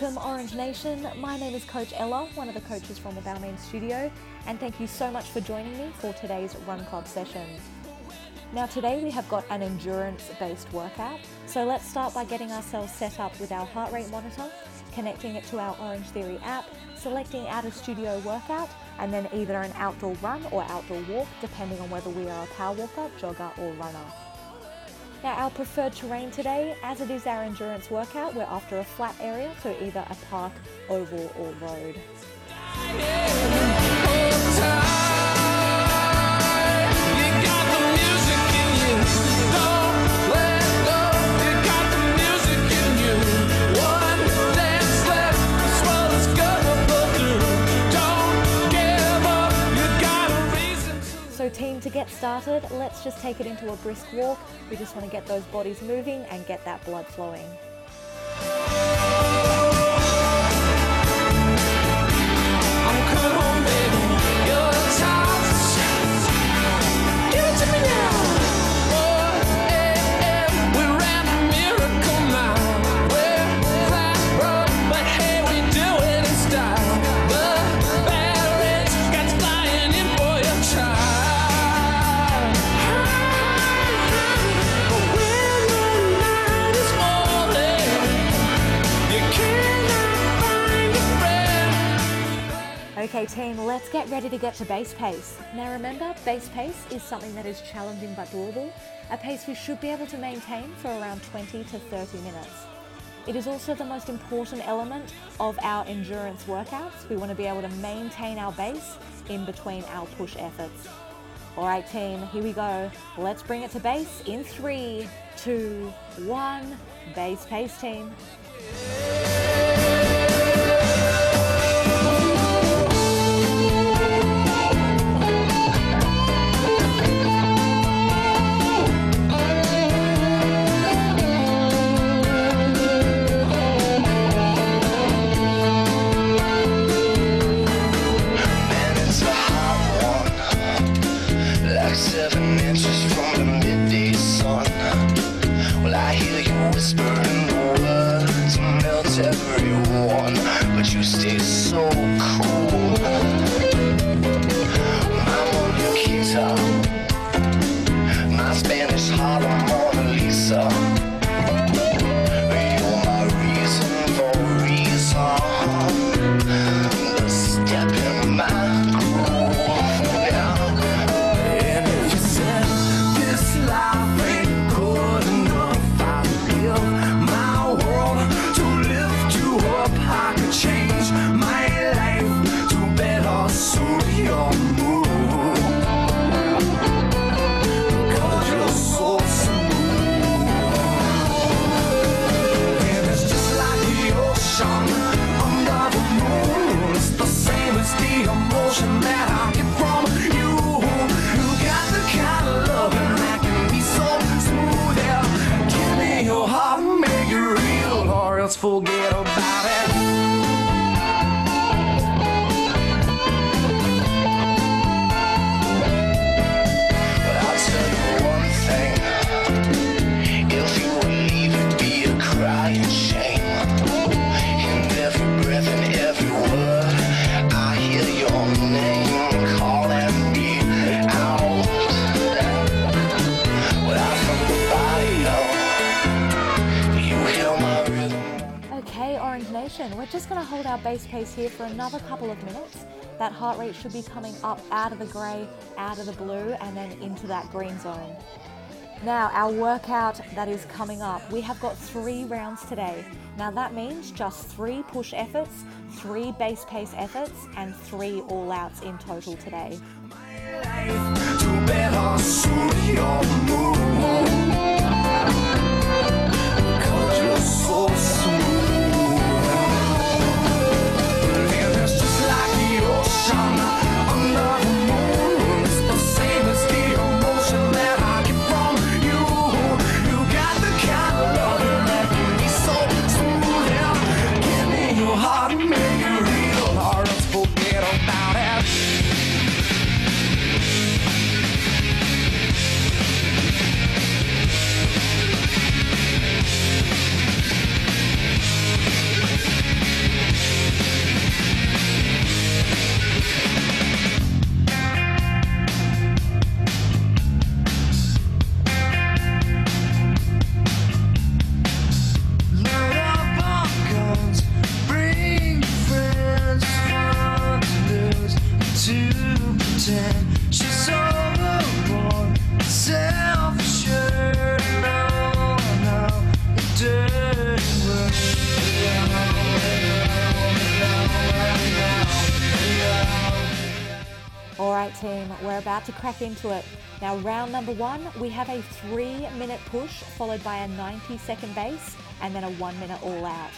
Welcome, Orange Nation. My name is Coach Ella, one of the coaches from the Balmain studio, and thank you so much for joining me for today's Run Club session. Now, today we have got an endurance based workout, so let's start by getting ourselves set up with our heart rate monitor, connecting it to our Orange Theory app, selecting out a studio workout, and then either an outdoor run or outdoor walk, depending on whether we are a power walker, jogger, or runner. Now our preferred terrain today, as it is our endurance workout, we're after a flat area, so either a park, oval or road. To get started, let's just take it into a brisk walk. We just want to get those bodies moving and get that blood flowing. Okay team, let's get ready to get to base pace. Now remember, base pace is something that is challenging but doable, a pace we should be able to maintain for around 20 to 30 minutes. It is also the most important element of our endurance workouts. We want to be able to maintain our base in between our push efforts. All right team, here we go. Let's bring it to base in three, two, one. Base pace team. Forget about Nation, we're just going to hold our base pace here for another couple of minutes. That heart rate should be coming up out of the grey, out of the blue, and then into that green zone. Now, our workout that is coming up, we have got three rounds today. Now, that means just three push efforts, three base pace efforts, and three all outs in total today. About to crack into it. Now, round number one, we have a three minute push followed by a 90 second base and then a one minute all out.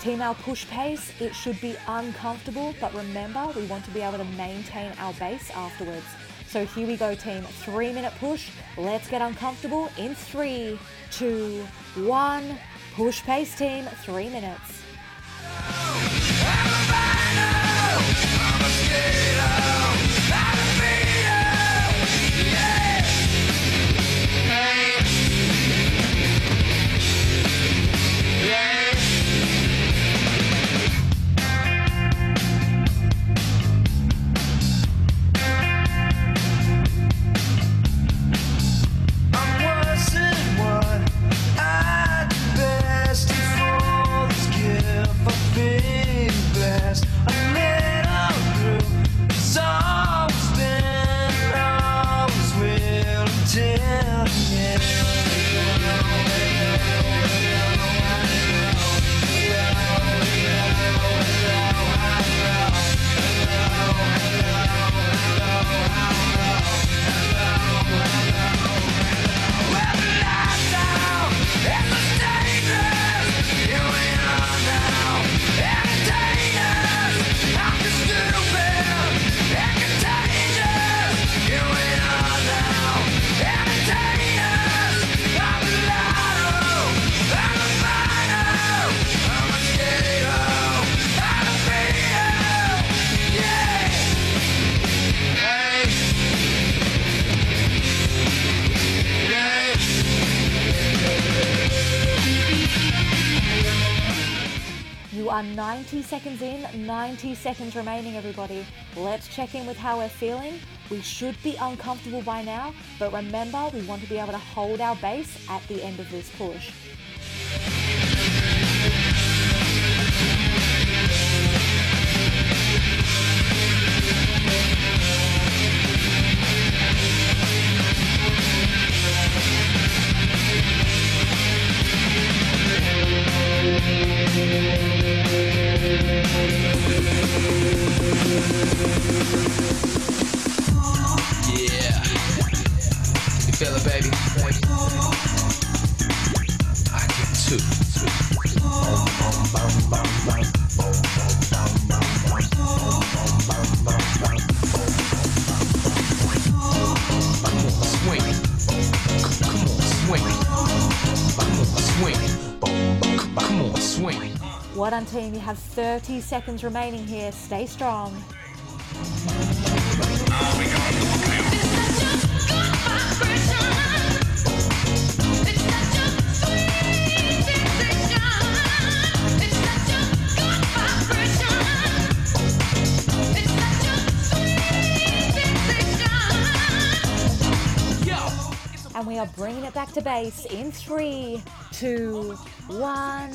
Team, our push pace, it should be uncomfortable, but remember, we want to be able to maintain our base afterwards. So here we go, team. Three minute push. Let's get uncomfortable in three, two, one. Push pace, team. Three minutes. Seconds in, 90 seconds remaining, everybody. Let's check in with how we're feeling. We should be uncomfortable by now, but remember, we want to be able to hold our base at the end of this push. 40 seconds remaining here. Stay strong. and we are bringing it back to base in three, two, one.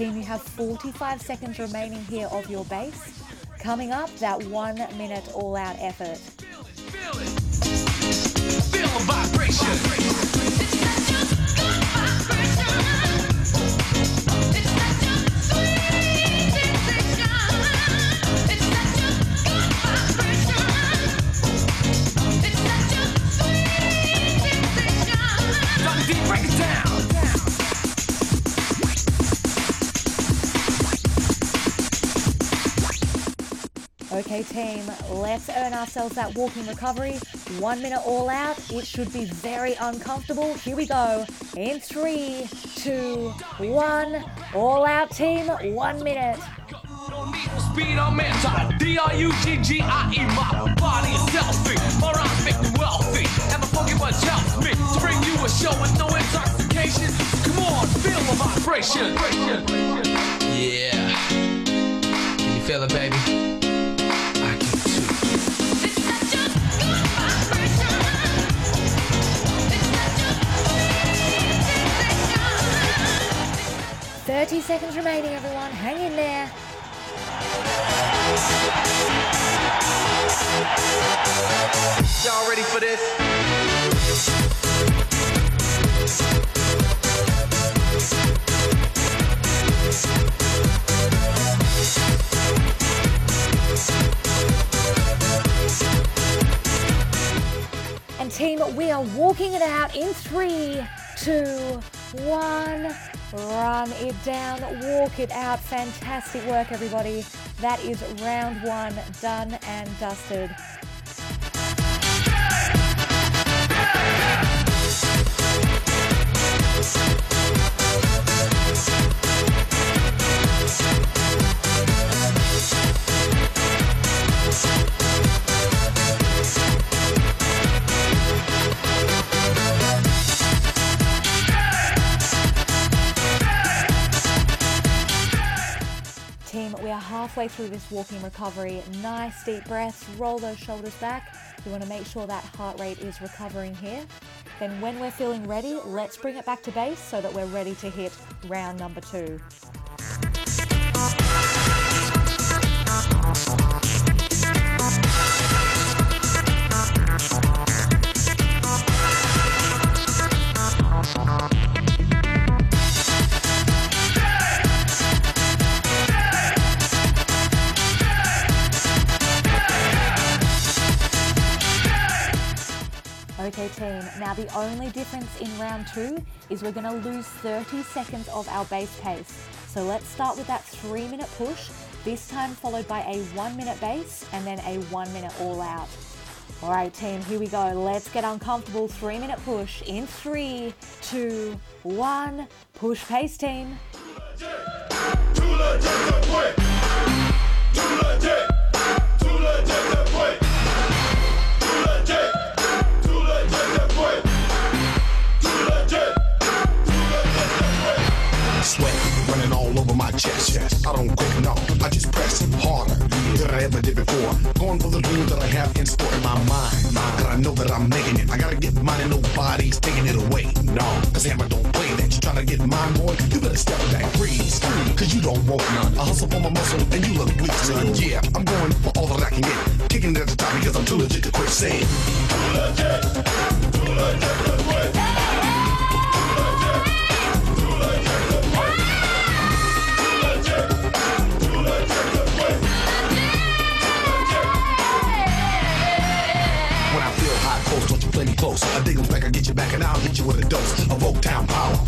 Team, you have 45 seconds remaining here of your base. Coming up, that one minute all out effort. Feel it. Feel the vibration. Okay, team, let's earn ourselves that walking recovery. One minute all out. It should be very uncomfortable. Here we go. In three, two, one. All out, team. One minute. Speed, anti. D-R-U-G-G-I-E, my body is healthy. My rhymes make me wealthy. And my me to bring you a show with no intoxication. Come on, feel the vibration. Yeah. Can you feel it, baby? 30 seconds remaining, everyone. Hang in there. Y'all ready for this? And team, we are walking it out in three, two, one. Run it down, walk it out. Fantastic work, everybody. That is round one done and dusted. Team, we are halfway through this walking recovery. Nice deep breaths, roll those shoulders back. We want to make sure that heart rate is recovering here. Then, when we're feeling ready, let's bring it back to base so that we're ready to hit round number two. Team. Now, the only difference in round two is we're going to lose 30 seconds of our base pace. So let's start with that three minute push, this time followed by a one minute base and then a one minute all out. All right, team, here we go. Let's get uncomfortable. Three minute push in three, two, one. Push pace, team. Chest. I don't quit, no, I just press harder than I ever did before. Going for the dreams that I have in store in my mind. And I know that I'm making it. I gotta get mine and nobody's taking it away. No, cause Hammer don't play that. You tryna get mine, boy? You better step back, freeze. Cause you don't want none. I hustle for my muscle and you look weak, son. Yeah, I'm going for all that I can get. Kicking it at the top because I'm too legit to quit saying. When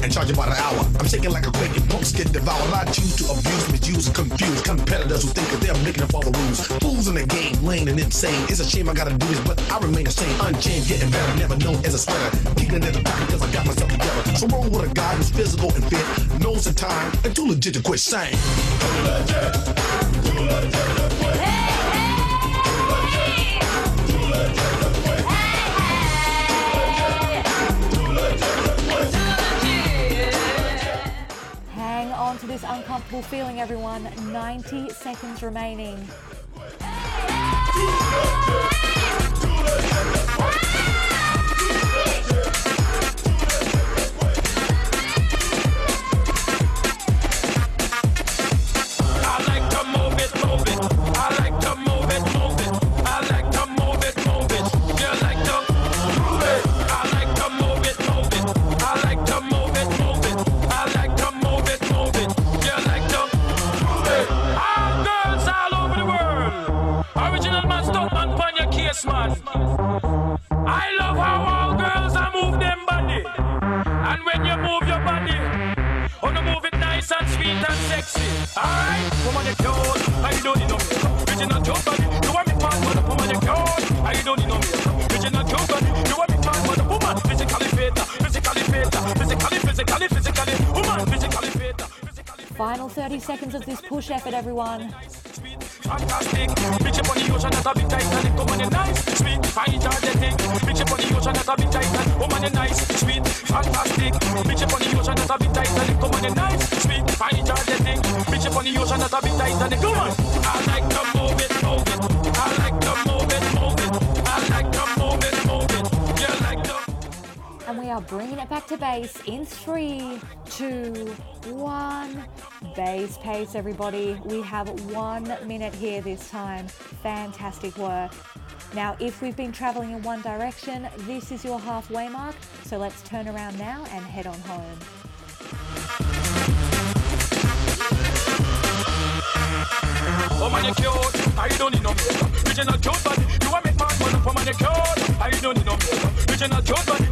and charge you by the hour. I'm shaking like a quake and punks get devoured. I choose to abuse, misuse, confuse competitors who think that they're making up all the rules. Fools in the game, lame and insane. It's a shame I gotta do this, but I remain the same. Unchanged, getting better, never known as a sweater. Kicking at the top because I got myself together. So roll with a guy who's physical and fit, knows the time, and too legit to quit saying. Hang on to this uncomfortable feeling, everyone. 90 seconds remaining. Final 30 seconds of this push effort, everyone. Are bringing it back to base in three, two, one. Base pace, everybody. We have one minute here this time. Fantastic work. Now, if we've been traveling in one direction, this is your halfway mark. So let's turn around now and head on home. I don't need no makeup. Body. You want me but. I don't need no makeup. Want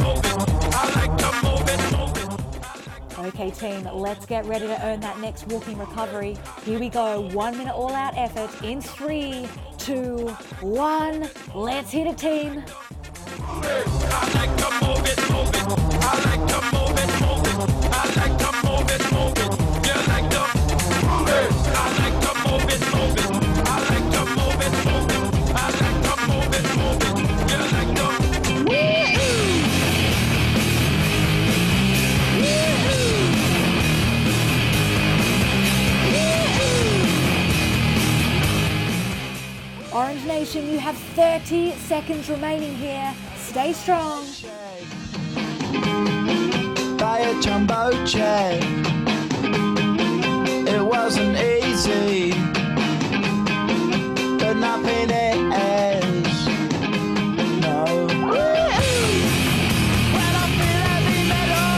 Okay, team, let's get ready to earn that next walking recovery. Here we go. One minute all out effort in three, two, one. Let's hit it, team. Seconds remaining here. Stay strong. Buy a jumbo jet. It wasn't easy, but nothing is. No. When I feel heavy metal.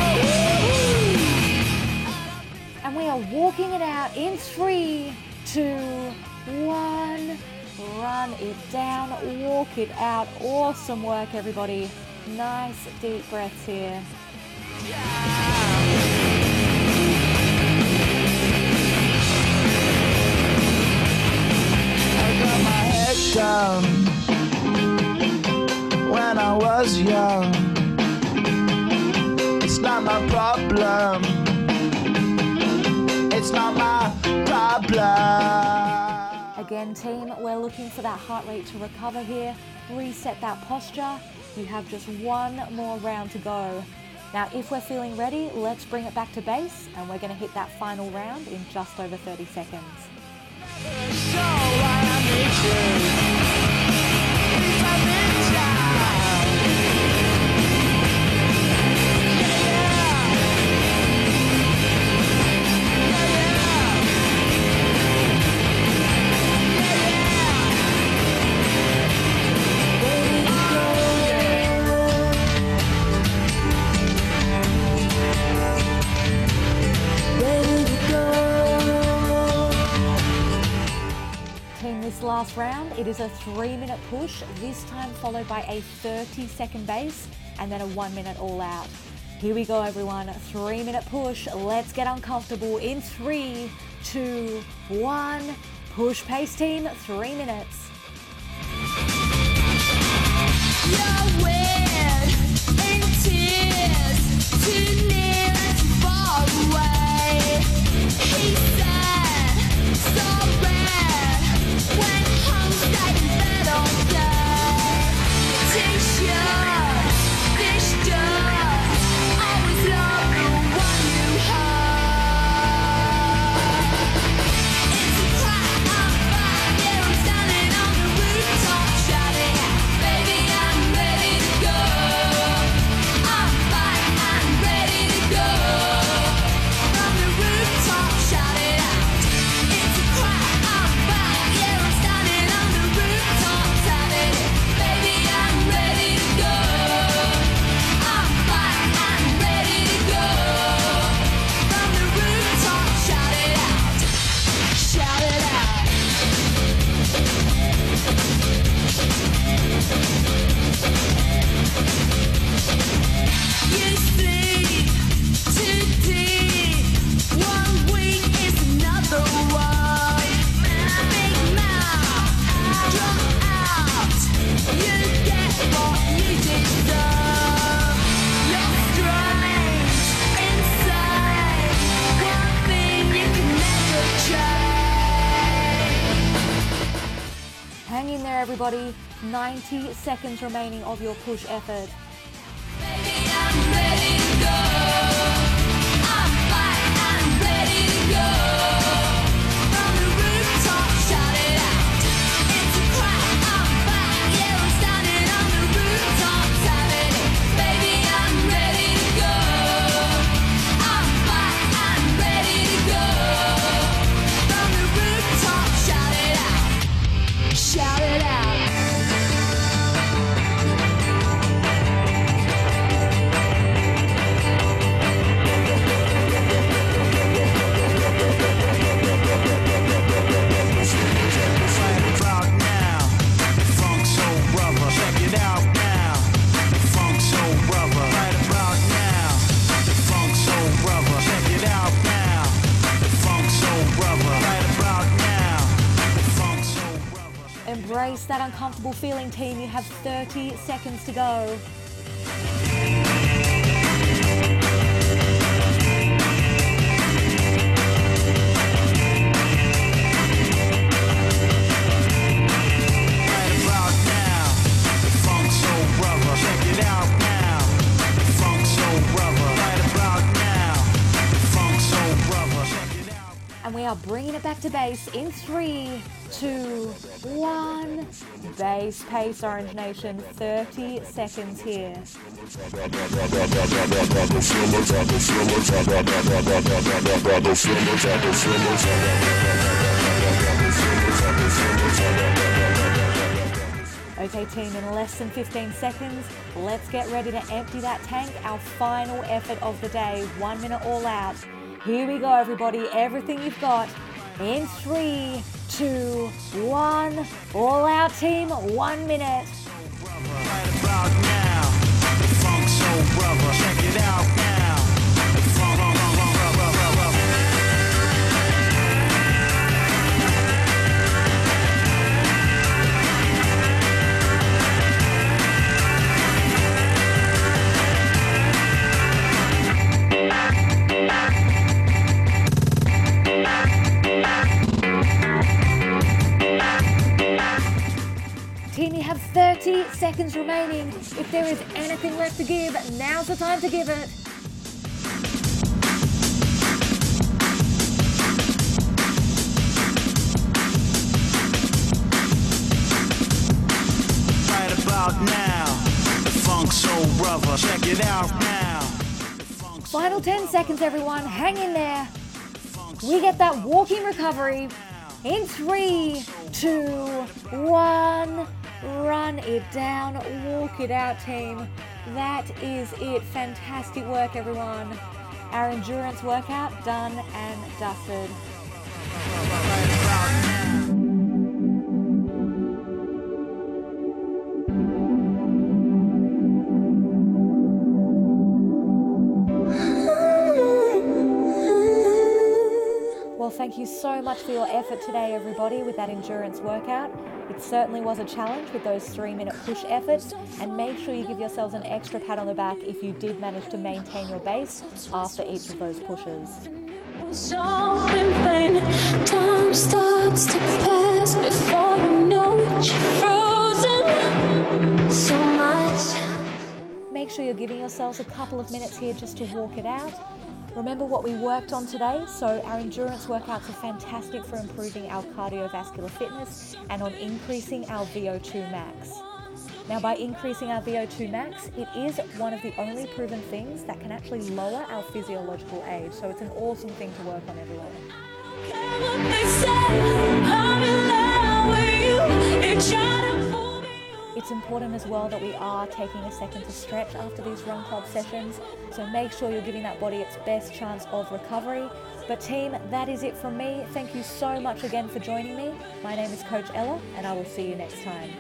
And we are walking it out in three, Run it down, walk it out. Awesome work, everybody. Nice deep breaths here. Head down when I was young. It's not my problem. It's not my problem. Again, team, we're looking for that heart rate to recover here. Reset that posture. You have just one more round to go. Now, if we're feeling ready, let's bring it back to base and we're going to hit that final round in just over 30 seconds. Is a three minute push, this time followed by a 30 second base and then a one minute all out. Here we go, everyone. Three minute push. Let's get uncomfortable in three, two, one. Push pace, team. Three minutes. You're tears, 90 seconds remaining of your push effort. 30 seconds to go. Are bringing it back to base in three, two, one. Base pace, Orange Nation. 30 seconds here. Okay, team, in less than 15 seconds, let's get ready to empty that tank. Our final effort of the day, one minute all out. Here we go, everybody. Everything you've got. In three, two, one. All out, team. One minute. Right If there is anything left to give, now's the time to give it. Right about now, the Funk Soul Brother. Check it out now. The Funk Soul Final 10 seconds, everyone. Hang in there. We get that walking recovery in three, two, one. Run it down, walk it out, team. That is it. Fantastic work, everyone. Our endurance workout done and dusted. Thank you so much for your effort today, everybody, with that endurance workout. It certainly was a challenge with those three minute push efforts, and make sure you give yourselves an extra pat on the back if you did manage to maintain your base after each of those pushes. Make sure you're giving yourselves a couple of minutes here just to walk it out. Remember what we worked on today? So, our endurance workouts are fantastic for improving our cardiovascular fitness and on increasing our VO2 max. Now, by increasing our VO2 max, it is one of the only proven things that can actually lower our physiological age. So, it's an awesome thing to work on, everyone. It's important as well that we are taking a second to stretch after these run club sessions, so make sure you're giving that body its best chance of recovery. But, team, that is it from me. Thank you so much again for joining me. My name is Coach Ella, and I will see you next time.